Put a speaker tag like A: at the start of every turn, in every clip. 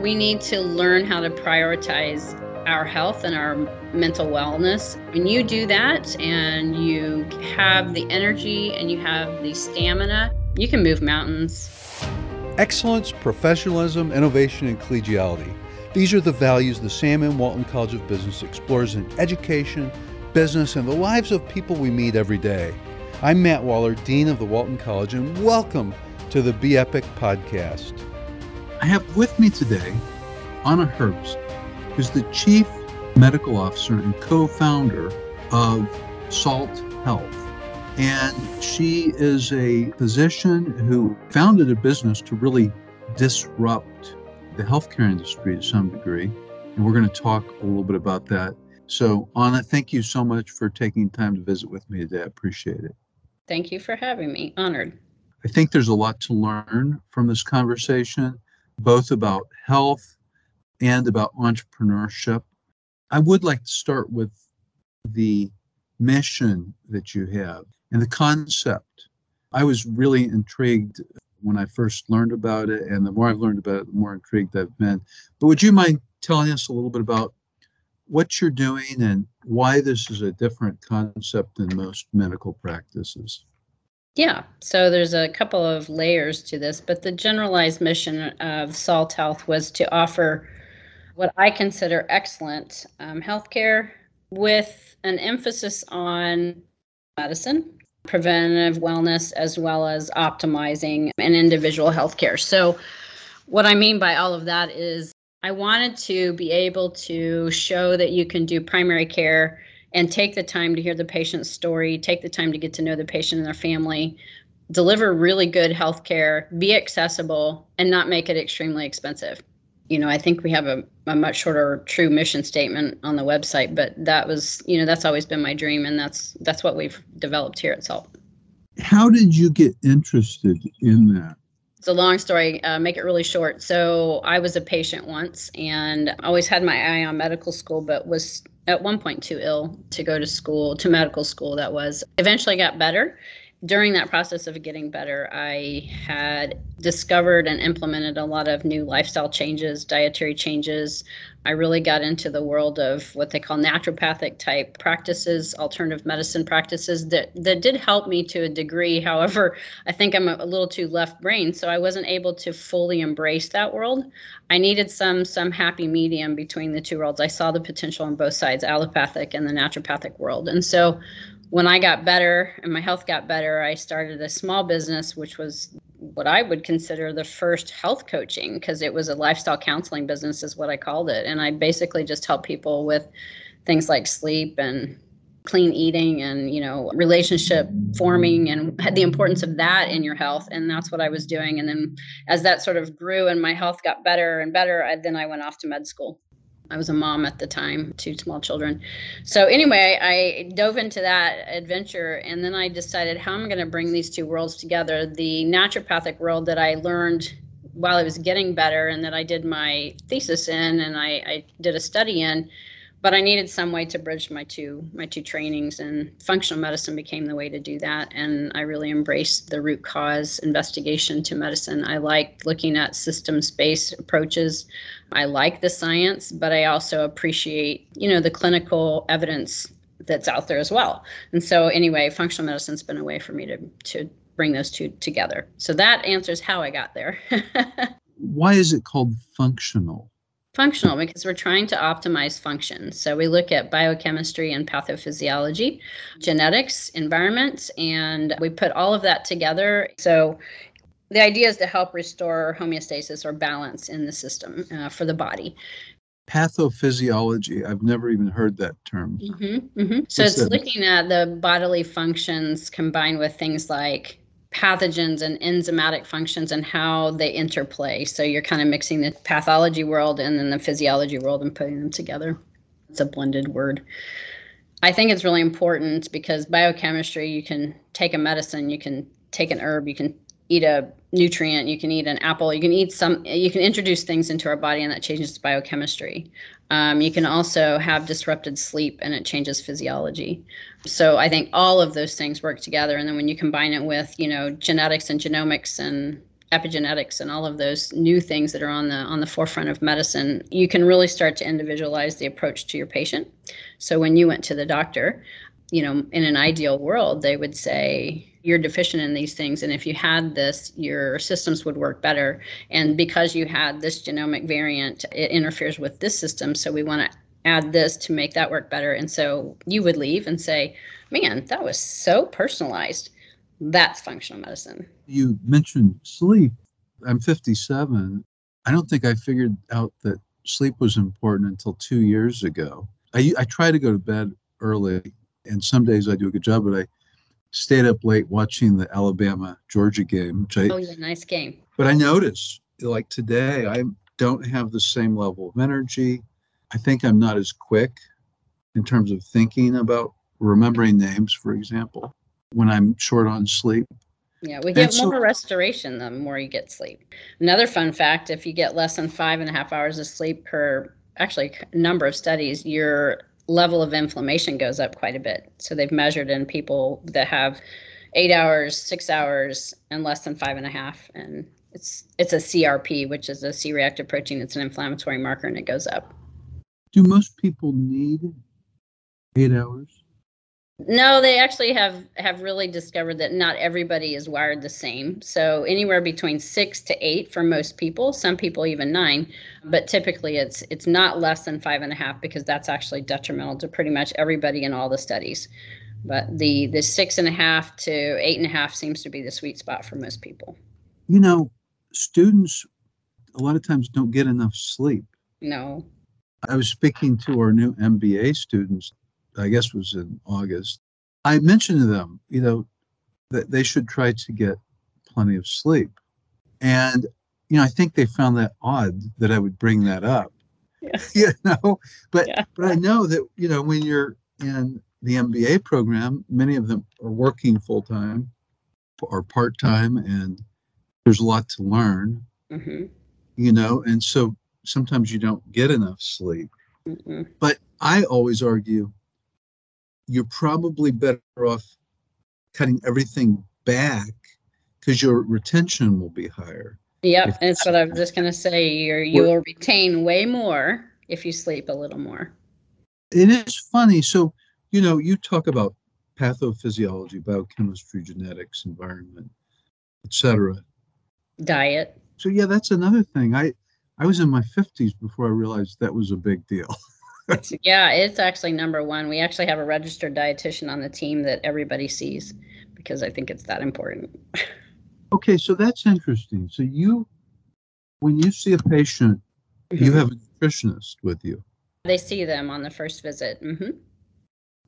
A: We need to learn how to prioritize our health and our mental wellness. When you do that and you have the energy and you have the stamina, you can move mountains.
B: Excellence, professionalism, innovation, and collegiality. These are the values the Sam M. Walton College of Business explores in education, business, and the lives of people we meet every day. I'm Matt Waller, Dean of the Walton College, and welcome to the Be Epic podcast.
C: I have with me today Anna Herbst, who's the Chief Medical Officer and co founder of Salt Health. And she is a physician who founded a business to really disrupt the healthcare industry to some degree. And we're going to talk a little bit about that. So, Anna, thank you so much for taking time to visit with me today. I appreciate it.
A: Thank you for having me. Honored.
C: I think there's a lot to learn from this conversation, both about health and about entrepreneurship. I would like to start with the mission that you have and the concept. I was really intrigued when I first learned about it, and the more I've learned about it, the more intrigued I've been. But would you mind telling us a little bit about what you're doing and why this is a different concept than most medical practices?
A: Yeah, so there's a couple of layers to this, but the generalized mission of Salt Health was to offer what I consider excellent um, healthcare with an emphasis on medicine, preventive wellness, as well as optimizing an individual healthcare. So, what I mean by all of that is I wanted to be able to show that you can do primary care and take the time to hear the patient's story, take the time to get to know the patient and their family, deliver really good health care, be accessible, and not make it extremely expensive you know, I think we have a, a much shorter true mission statement on the website, but that was, you know, that's always been my dream, and that's that's what we've developed here at Salt.
C: How did you get interested in that?
A: It's a long story. Uh, make it really short. So I was a patient once, and always had my eye on medical school, but was at one point too ill to go to school to medical school. That was eventually got better during that process of getting better, I had discovered and implemented a lot of new lifestyle changes, dietary changes. I really got into the world of what they call naturopathic type practices, alternative medicine practices that, that did help me to a degree. However, I think I'm a, little too left brain, so I wasn't able to fully embrace that world. I needed some some happy medium between the two worlds. I saw the potential on both sides, allopathic and the naturopathic world. And so when I got better and my health got better, I started a small business, which was what I would consider the first health coaching because it was a lifestyle counseling business, is what I called it. And I basically just help people with things like sleep and clean eating and you know relationship forming and the importance of that in your health. And that's what i was doing. And then as that sort of grew and my health got better and better I, then i went off to med school I was a mom at the time, two small children. So anyway, I dove into that adventure and then I decided how I'm going to bring these two worlds together? The naturopathic world that I learned while I was getting better and that I did my thesis in and I, I did a study in but I needed some way to bridge my two my two trainings, and functional medicine became the way to do that. And I really embraced the root cause investigation to medicine. I like looking at systems based approaches. I like the science, but I also appreciate you know the clinical evidence that's out there as well. And so anyway, functional medicine's been a way for me to to bring those two together. So that answers how I got there.
C: Why is it called functional?
A: Functional because we're trying to optimize function. So we look at biochemistry and pathophysiology, genetics, environment, and we put all of that together. So the idea is to help restore homeostasis or balance in the system uh, for the body.
C: Pathophysiology, I've never even heard that term.
A: Mm-hmm, mm-hmm. So What's it's that? looking at the bodily functions combined with things like pathogens and enzymatic functions and how they interplay. So you're kind of mixing the pathology world and then the physiology world and putting them together. It's a blended word. I think it's really important because biochemistry, you can take a medicine, you can take an herb, you can eat a nutrient, you can eat an apple, you can eat some, you can introduce things into our body and that changes biochemistry. Um, you can also have disrupted sleep and it changes physiology. So I think all of those things work together. And then when you combine it with, you know, genetics and genomics and epigenetics and all of those new things that are on the on the forefront of medicine you can really start to individualize the approach to your patient so when you went to the doctor you know in an ideal world they would say you're deficient in these things and if you had this your systems would work better and because you had this genomic variant it interferes with this system so we want to add this to make that work better and so you would leave and say man that was so personalized that's functional medicine.
C: You mentioned sleep. I'm 57. I don't think I figured out that sleep was important until two years ago. I, I try to go to bed early, and some days I do a good job, but I stayed up late watching the Alabama Georgia game. I,
A: oh, yeah, nice game.
C: But I noticed, like today, I don't have the same level of energy. I think I'm not as quick in terms of thinking about remembering names, for example when I'm short on sleep.
A: Yeah, we get more restoration the more you get sleep. Another fun fact if you get less than five and a half hours of sleep per actually number of studies, your level of inflammation goes up quite a bit. So they've measured in people that have eight hours, six hours, and less than five and a half. And it's it's a CRP, which is a C-reactive protein. It's an inflammatory marker, and it goes up.
C: Do most people need eight hours?
A: No, they actually have have really discovered that not everybody is wired the same. So anywhere between six to eight for most people, some people even nine, but typically it's it's not less than five and a half because that's actually detrimental to pretty much everybody in all the studies. But the the six and a half to eight and a half seems to be the sweet spot for most people.
C: You know, students a lot of times don't get enough sleep.
A: No.
C: I was speaking to our new MBA students I guess was in August, I mentioned to them, you know, that they should try to get plenty of sleep. And, you know, I think they found that odd that I would bring that up. Yeah. You know, but yeah. but I know that, you know, when you're in the MBA program, many of them are working full time or part time and there's a lot to learn. Mm-hmm. You know, and so sometimes you don't get enough sleep. mm But I always argue you're probably better off cutting everything back because your retention will be higher.
A: Yep, that's what I was just going to say. You're, you will retain way more if you sleep a little more.
C: It is funny. So, you know, you talk about pathophysiology, biochemistry, genetics, environment, etc.
A: Diet.
C: So yeah, that's another thing. I I was in my 50s before I realized that was a big deal.
A: yeah, it's actually number one. We actually have a registered dietitian on the team that everybody sees because I think it's that important.
C: okay, so that's interesting. So you, when you see a patient, mm-hmm. you have a nutritionist with you.
A: They see them on the first visit. Mm-hmm.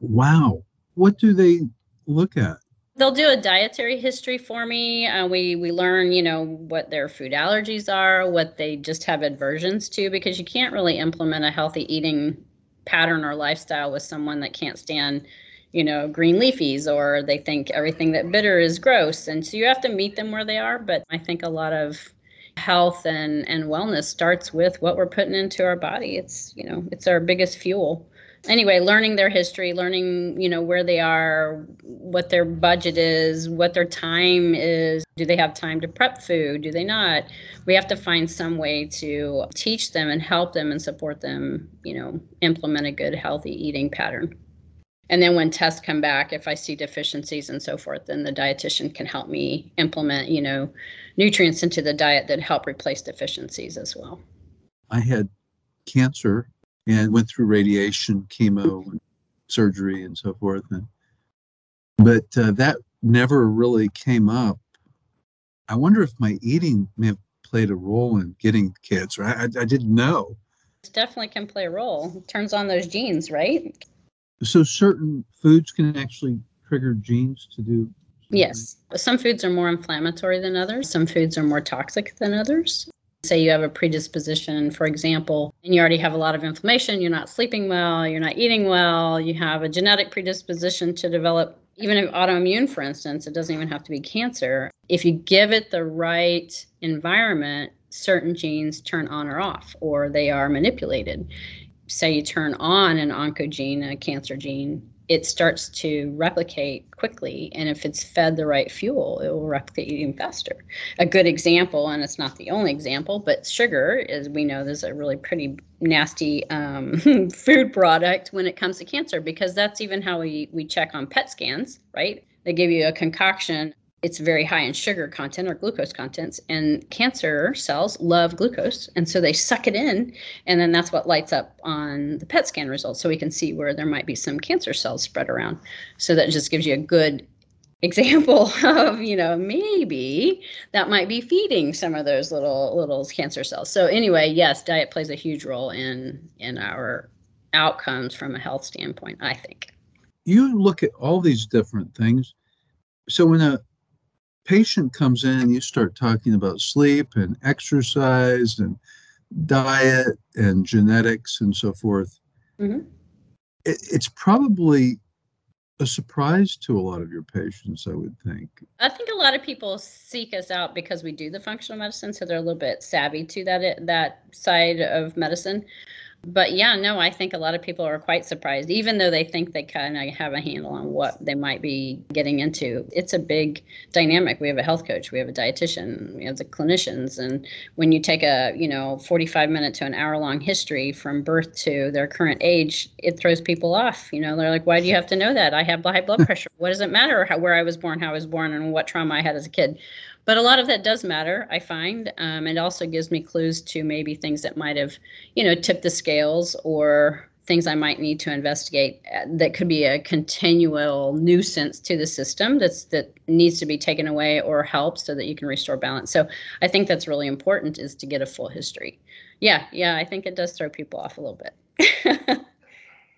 C: Wow, what do they look at?
A: They'll do a dietary history for me. Uh, we we learn, you know, what their food allergies are, what they just have aversions to, because you can't really implement a healthy eating pattern or lifestyle with someone that can't stand you know green leafies or they think everything that bitter is gross and so you have to meet them where they are. But i think a lot of health and and wellness starts with what we're putting into our body. It's you know it's our biggest fuel anyway learning their history learning you know where they are what their budget is what their time is. Do they have time to prep food? Do they not? We have to find some way to teach them and help them and support them you know implement a good healthy eating pattern. And then when tests come back if i see deficiencies and so forth then the dietitian can help me implement you know nutrients into the diet that help replace deficiencies as well.
C: I had cancer and went through radiation, chemo, and surgery, and so forth. And, but uh, that never really came up. I wonder if my eating may have played a role in getting cancer. I, I, I didn't know.
A: It definitely can play a role. It turns on those genes, right?
C: So certain foods can actually trigger genes to do.
A: Yes. Some foods are more inflammatory than others. Some foods are more toxic than others. Say you have a predisposition, for example, and you already have a lot of inflammation, you're not sleeping well, you're not eating well, you have a genetic predisposition to develop even if autoimmune, for instance, it doesn't even have to be cancer. If you give it the right environment, certain genes turn on or off, or they are manipulated. Say you turn on an oncogene, a cancer gene, it starts to replicate quickly. And if it's fed the right fuel, it will replicate even faster. A good example, and it's not the only example, but sugar, as we know, is a really pretty nasty um, food product when it comes to cancer because that's even how we, we check on PET scans, right? They give you a concoction it's very high in sugar content or glucose contents and cancer cells love glucose and so they suck it in and then that's what lights up on the pet scan results so we can see where there might be some cancer cells spread around. So that just gives you a good example of you know maybe that might be feeding some of those little little cancer cells. So anyway yes diet plays a huge role in in our outcomes from a health standpoint i think.
C: You look at all these different things. So when a patient comes in and you start talking about sleep and exercise and diet and genetics and so forth, mm-hmm. it, it's probably a surprise to a lot of your patients, I would think.
A: I think a lot of people seek us out because we do the functional medicine, so they're a little bit savvy to that that side of medicine but yeah, no, I think a lot of people are quite surprised, even though they think they kind of have a handle on what they might be getting into. It's a big dynamic. We have a health coach, we have a dietitian, we have the clinicians, and when you take a you know 45 minute to an hour long history from birth to their current age, it throws people off. You know, they're like, "Why do you have to know that? I have high blood pressure. What does it matter how, where I was born, how I was born, and what trauma I had as a kid?" But a lot of that does matter i find um, it also gives me clues to maybe things that might have you know tipped the scales or things i might need to investigate uh, that could be a continual nuisance to the system that's that needs to be taken away or helped so that you can restore balance. So i think that's really important is to get a full history. Yeah yeah i think it does throw people off a little bit.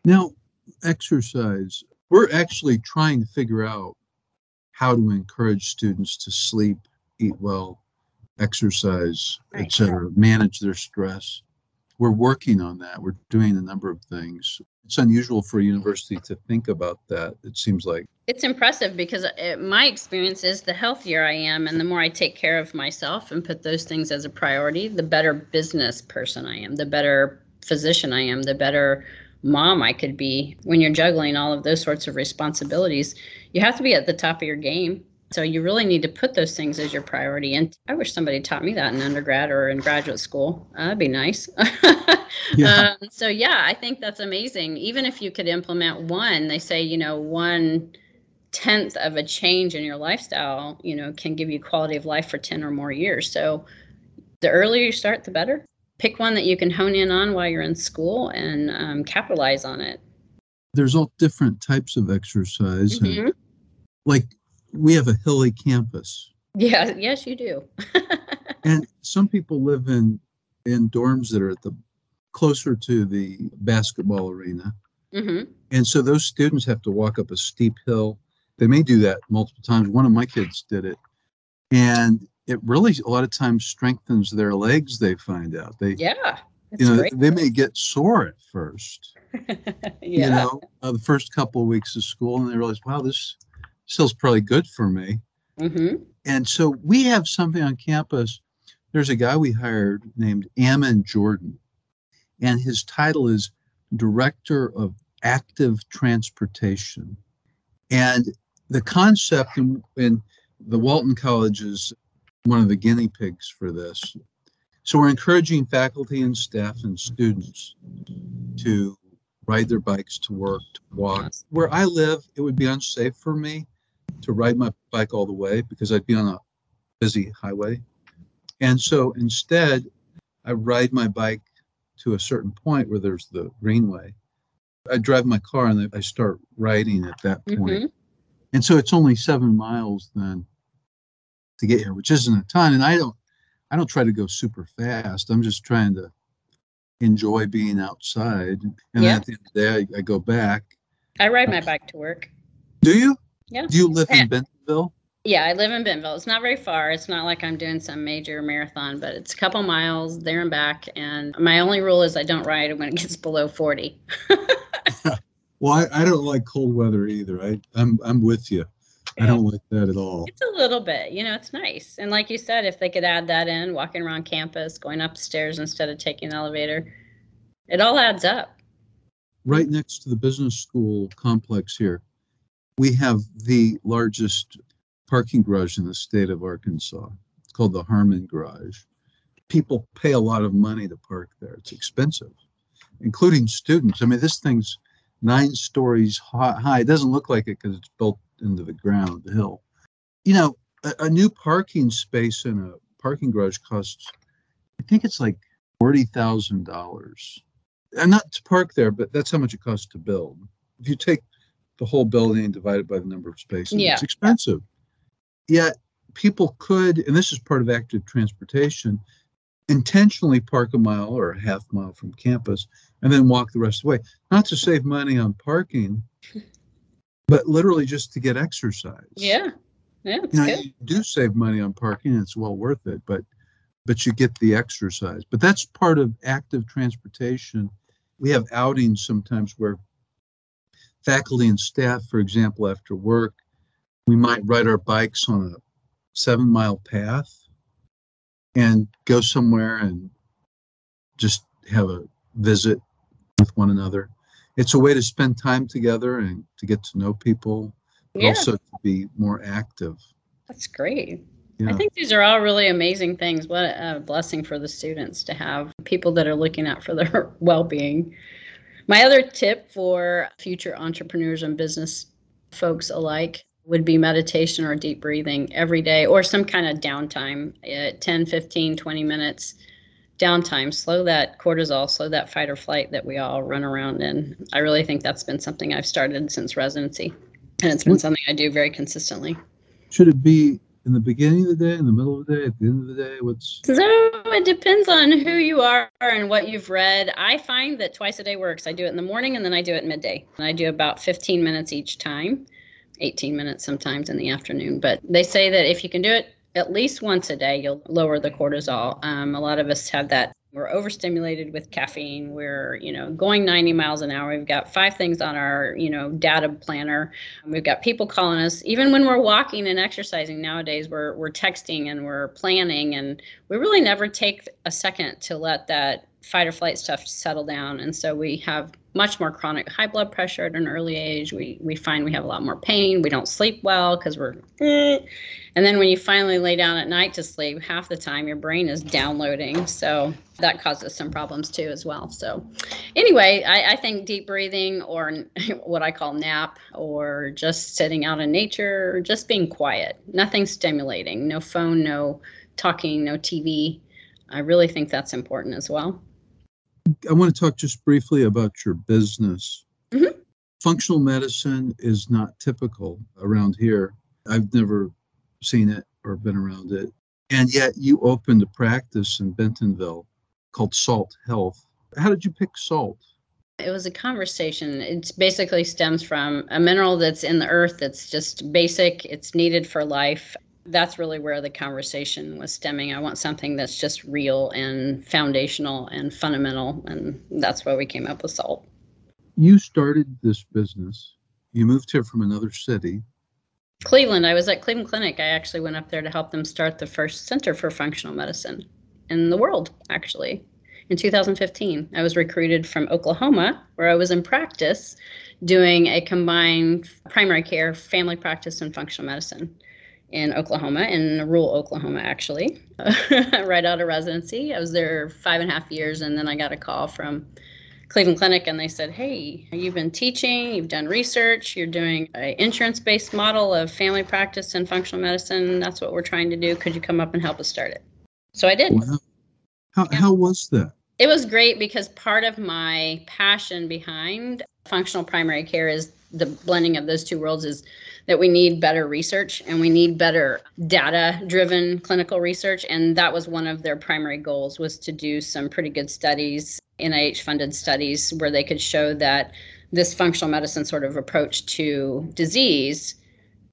C: Now exercise. We're actually trying to figure out how to encourage students to sleep eat well, exercise, right. etc., manage their stress. We're working on that. We're doing a number of things. It's unusual for a university to think about that. It seems like
A: it's impressive because it, uh, my experience is the healthier I am and the more I take care of myself and put those things as a priority, the better business person I am, the better physician I am, the better mom I could be. When you're juggling all of those sorts of responsibilities, you have to be at the top of your game so you really need to put those things as your priority. And I wish somebody taught me that in undergrad or in graduate school. Uh, that'd be nice. yeah. Um, so yeah, I think that's amazing. Even if you could implement one, they say, you know, one tenth of a change in your lifestyle, you know, can give you quality of life for 10 or more years. So the earlier you start, the better. Pick one that you can hone in on while you're in school and um, capitalize on it.
C: There's all different types of exercise. Mm-hmm. like we have a hilly campus.
A: Yeah, yes, you do.
C: and some people live in in dorms that are at the closer to the basketball arena. Mm-hmm. And so those students have to walk up a steep hill. They may do that multiple times. One of my kids did it. And it really a lot of times strengthens their legs, they find out. They
A: Yeah.
C: You know, great. they may get sore at first. yeah. You know, uh, the first couple of weeks of school, and they realize, wow, this still's probably good for me. Mm-hmm. And so we have something on campus. There's a guy we hired named Ammon Jordan, and his title is Director of Active Transportation. And the concept in, in the Walton College is one of the guinea pigs for this. So we're encouraging faculty and staff and students to ride their bikes to work, to walk. Where I live, it would be unsafe for me to ride my bike all the way because I'd be on a busy highway. And so instead, I ride my bike to a certain point where there's the greenway. I drive my car and I start riding at that point. Mm-hmm. And so it's only seven miles then to get here, which isn't a ton. And I don't I don't try to go super fast. I'm just trying to enjoy being outside. And yeah. at the end of the day, I, I go back.
A: I ride my bike to work.
C: Do you?
A: Yeah.
C: Do you live in Bentonville?
A: Yeah, I live in Bentonville. It's not very far. It's not like I'm doing some major marathon, but it's a couple miles there and back. And my only rule is I don't ride when it gets below 40.
C: well, I, I don't like cold weather either. I, I'm I'm with you. I don't like that at all.
A: It's a little bit, you know, it's nice. And like you said, if they could add that in, walking around campus, going upstairs instead of taking the elevator, it all adds up.
C: right next to the business school complex here, we have the largest parking garage in the state of Arkansas. It's called the Harmon Garage. People pay a lot of money to park there. It's expensive, including students. I mean, this thing's nine stories high. It doesn't look like it because it's built into the ground, the hill. You know, a, a new parking space in a parking garage costs, I think it's like forty thousand dollars. And not to park there, but that's how much it costs to build. If you take the whole building divided by the number of spaces,
A: Yeah.
C: it's expensive. Yet people could, and this is part of active transportation, intentionally park a mile or a half mile from campus and then walk the rest of the way. Not to save money on parking, but literally just to get exercise
A: Yeah. Yeah,
C: you know
A: good.
C: you do save money on parking it's well worth it but but you get the exercise but that's part of active transportation we have outings sometimes where faculty and staff for example after work we might ride our bikes on a seven mile path and go somewhere and just have a visit with one another it's a way to spend time together and to get to know people but
A: Yeah,
C: also to be more active
A: that's great.
C: yeah.
A: I think these are all really amazing things. What a blessing for the students to have people that are looking out for their well being. My other tip for future entrepreneurs and business folks alike would be meditation or deep breathing every day or some kind of downtime uh, 10, 15, 20 minutes downtime. Slow that cortisol, slow that fight or flight that we all run around in. I really think that's been something I've started since residency. And it's been something I do very consistently.
C: Should it be in the beginning of the day, in the middle of the day, at the end of the day? What's
A: So it depends on who you are and what you've read. I find that twice a day works. I do it in the morning and then I do it midday. And I do about 15 minutes each time, 18 minutes sometimes in the afternoon. But they say that if you can do it at least once a day, you'll lower the cortisol. Um, a lot of us have that. We're overstimulated with caffeine. We're, you know, going 90 miles an hour. We've got five things on our, you know, data planner. We've got people calling us. Even when we're walking and exercising nowadays, we're we're texting and we're planning and we really never take a second to let that fight or flight stuff settle down and so we have much more chronic high blood pressure at an early age. We we find we have a lot more pain. We don't sleep well because we're eh. and then when you finally lay down at night to sleep half the time your brain is downloading. So that causes some problems too as well. So anyway i, I think deep breathing or what i call nap or just sitting out in nature or just being quiet nothing stimulating no phone no talking no tv i really think that's important as well
C: I want to talk just briefly about your business.
A: Mhm.
C: Functional medicine is not typical around here. I've never seen it or been around it. And yet you opened a practice in Bentonville called Salt Health. How did you pick salt?
A: It was a conversation. It basically stems from a mineral that's in the earth that's just basic, it's needed for life. That's really where the conversation was stemming. I want something that's just real and foundational and fundamental. And that's why we came up with salt.
C: You started this business. You moved here from another city.
A: Cleveland, I was at Cleveland Clinic. I actually went up there to help them start the first center for functional medicine in the world, actually. In 2015, I was recruited from Oklahoma, where I was in practice doing a combined primary care, family practice, and functional medicine in Oklahoma, in rural Oklahoma, actually, right out of residency. I was there five and a half years, and then I got a call from Cleveland Clinic and they said, Hey, you've been teaching, you've done research, you're doing an insurance based model of family practice and functional medicine. That's what we're trying to do. Could you come up and help us start it? So I did.
C: Wow. How,
A: Yeah.
C: how was that?
A: It was great because part of my passion behind functional primary care is the blending of those two worlds is that we need better research and we need better data driven clinical research and that was one of their primary goals was to do some pretty good studies nih funded studies where they could show that this functional medicine sort of approach to disease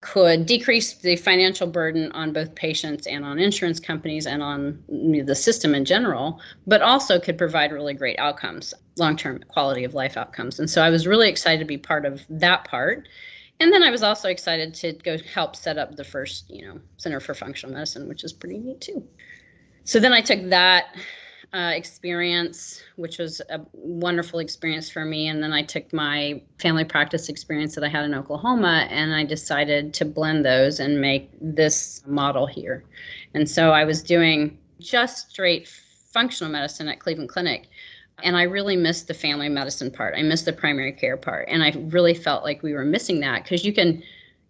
A: could decrease the financial burden on both patients and on insurance companies and on the system in general, but also could provide really great outcomes, long term quality of life outcomes. And so I was really excited to be part of that part. And then I was also excited to go help set up the first, you know, Center for Functional Medicine, which is pretty neat too. So then I took that uh, experience, which was a wonderful experience for me. And then I took my family practice experience that I had in Oklahoma and I decided to blend those and make this model here. And so I was doing just straight functional medicine at Cleveland Clinic. And I really missed the family medicine part. I missed the primary care part. And I really felt like we were missing that because you can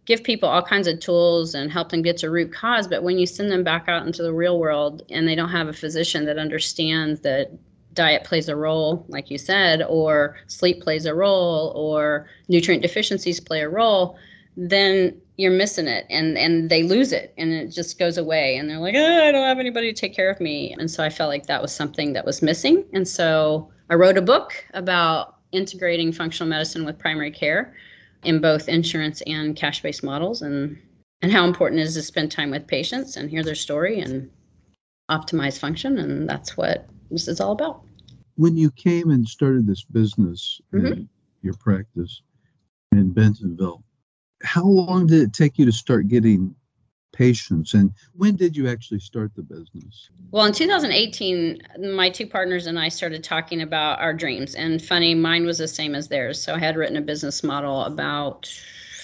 A: give people all kinds of tools and help them get to root cause but when you send them back out into the real world and they don't have a physician that understands that diet plays a role like you said or sleep plays a role or nutrient deficiencies play a role then you're missing it and and they lose it and it just goes away and they're like oh, i don't have anybody to take care of me and so i felt like that was something that was missing and so i wrote a book about integrating functional medicine with primary care in both insurance and cash based models and and how important it is to spend time with patients and hear their story and optimize function and that's what this is all about
C: when you came and started this business mm-hmm. your practice in bentonville how long did it take you to start getting patients and when did you actually start the business?
A: Well in 2018 my two partners and i started talking about our dreams and funny mine was the same as theirs so i had written a business model about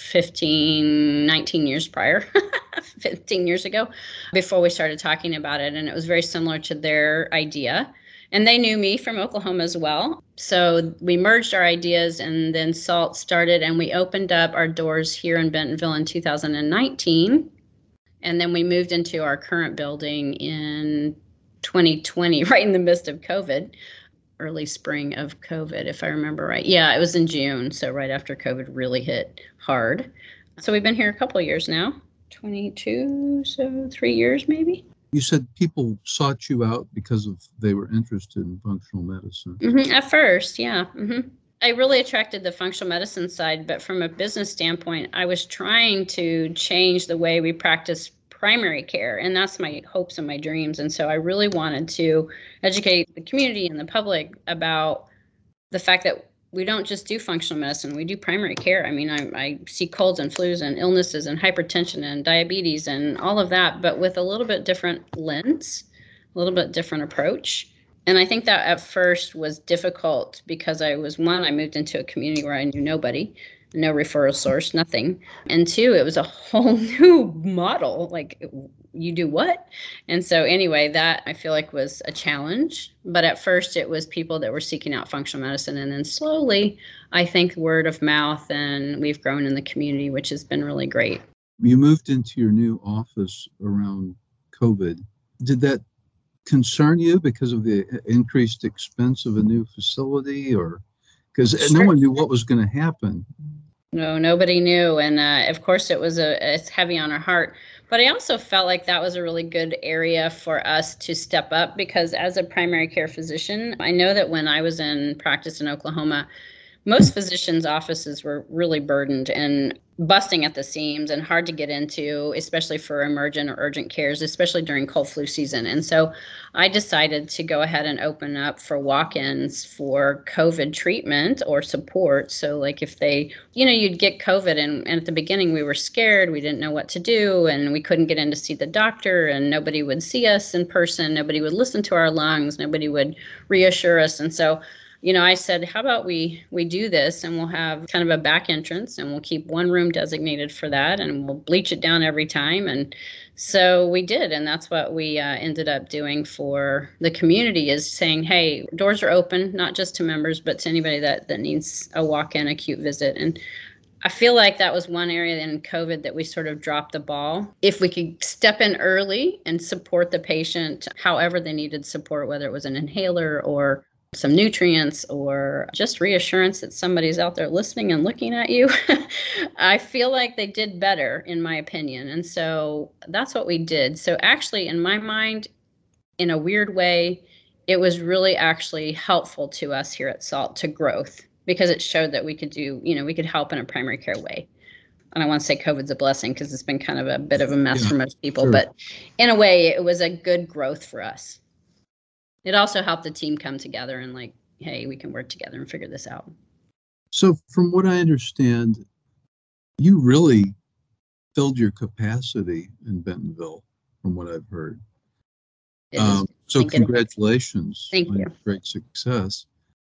A: 15 19 years prior 15 years ago before we started talking about it and it was very similar to their idea and they knew me from Oklahoma as well. So we merged our ideas, and then SALT started, and we opened up our doors here in Bentonville in 2019. And then we moved into our current building in 2020, right in the midst of COVID, early spring of COVID, if I remember right. Yeah, it was in June. So right after COVID really hit hard. So we've been here a couple years now 22, so three years maybe.
C: You said people sought you out because of they were interested in functional medicine.
A: Mm-hmm, at first, yeah. Mm-hmm. I really attracted the functional medicine side, but from a business standpoint, I was trying to change the way we practice primary care, and that's my hopes and my dreams. And so I really wanted to educate the community and the public about the fact that we don't just do functional medicine, we do primary care. I mean, I, I see colds and flus and illnesses and hypertension and diabetes and all of that, but with a little bit different lens, a little bit different approach. And I think that at first was difficult because I was one, I moved into a community where I knew nobody, no referral source, nothing. And two, it was a whole new model. Like, you do what? And so, anyway, that I feel like was a challenge. But at first, it was people that were seeking out functional medicine. And then slowly, I think word of mouth, and we've grown in the community, which has been really great.
C: You moved into your new office around COVID. Did that concern you because of the increased expense of a new facility or because sure. no one knew what was going to happen
A: no nobody knew and uh, of course it was a it's heavy on our heart. But i also felt like that was a really good area for us to step up because as a primary care physician i know that when i was in practice in oklahoma most physicians' offices were really burdened and busting at the seams and hard to get into, especially for emergent or urgent cares, especially during cold flu season. And so I decided to go ahead and open up for walk ins for COVID treatment or support. So, like if they, you know, you'd get COVID, and, and at the beginning we were scared, we didn't know what to do, and we couldn't get in to see the doctor, and nobody would see us in person, nobody would listen to our lungs, nobody would reassure us. And so you know, I said, how about we we do this and we'll have kind of a back entrance and we'll keep one room designated for that and we'll bleach it down every time. And so we did, and that's what we uh, ended up doing for the community is saying, hey, doors are open, not just to members, but to anybody that that needs a walk-in acute visit. And I feel like that was one area in COVID that we sort of dropped the ball. If we could step in early and support the patient however they needed support, whether it was an inhaler or some nutrients or just reassurance that somebody's out there listening and looking at you, I feel like they did better, in my opinion. And so that's what we did. So, actually, in my mind, in a weird way, it was really actually helpful to us here at SALT to growth because it showed that we could do, you know, we could help in a primary care way. And I want to say COVID's a blessing because it's been kind of a bit of a mess yeah, for most people, sure. but in a way, it was a good growth for us it also helped the team come together and like, hey, we can work together and figure this out.
C: So, from what I understand, you really filled your capacity in Bentonville, from what I've heard. Um, So congratulations.
A: Thank you.
C: Great success.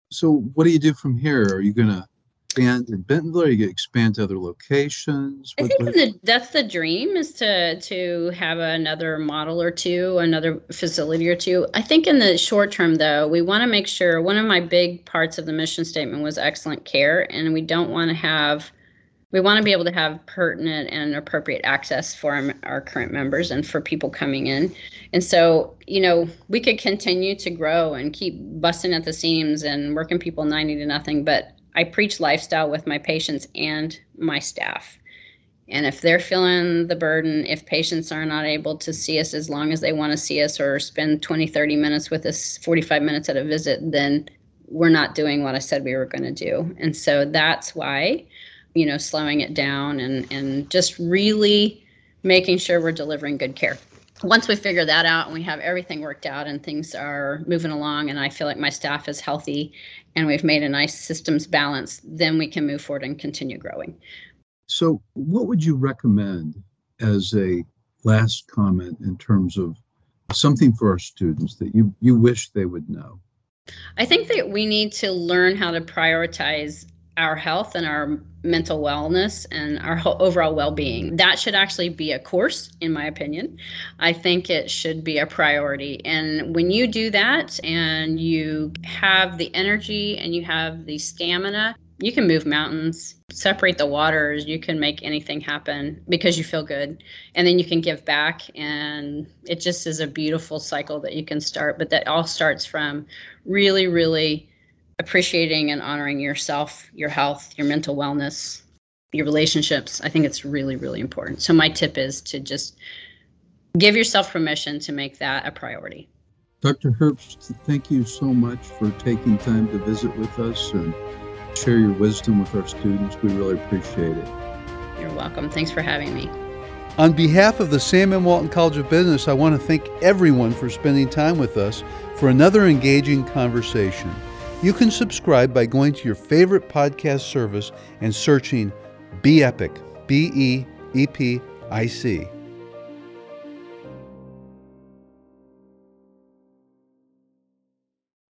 C: So what do you do from here? Are you going to expand in Bentonville? Or are you going to expand to other locations?
A: I think the, that's the dream is to to have another model or two, another facility or two. I think in the short term, though, we want to make sure one of my big parts of the mission statement was excellent care, and we don't want to have we want to be able to have pertinent and appropriate access for our, our, current members and for people coming in. And so, you know, we could continue to grow and keep busting at the seams and working people 90 to nothing, but I preach lifestyle with my patients and my staff. And if they're feeling the burden, if patients are not able to see us as long as they want to see us or spend 20, 30 minutes with us, 45 minutes at a visit, then we're not doing what I said we were going to do. And so that's why you know, slowing it down and, and just really making sure we're delivering good care. Once we figure that out and we have everything worked out and things are moving along and I feel like my staff is healthy and we've made a nice systems balance, then we can move forward and continue growing.
C: So, what would you recommend as a last comment in terms of something for our students that you, you wish they would know?
A: I think that we need to learn how to prioritize our health and our mental wellness and our overall well-being. That should actually be a course in my opinion. I think it should be a priority. And when you do that and you have the energy and you have the stamina you can move mountains separate the waters you can make anything happen because you feel good. And then you can give back and it just is a beautiful cycle that you can start but that all starts from really really appreciating and honoring yourself, your health, your mental wellness, your relationships. I think it's really, really important. So, my tip is to just give yourself permission to make that a priority.
C: Dr. Herbst, thank you so much for taking time to visit with us and share your wisdom with our students. We really appreciate it.
A: You're welcome. Thanks for having me.
B: On behalf of the Sam M. Walton College of Business, I want to thank everyone for spending time with us for another engaging conversation. You can subscribe by going to your favorite podcast service and searching Be Epic, B E E P I C.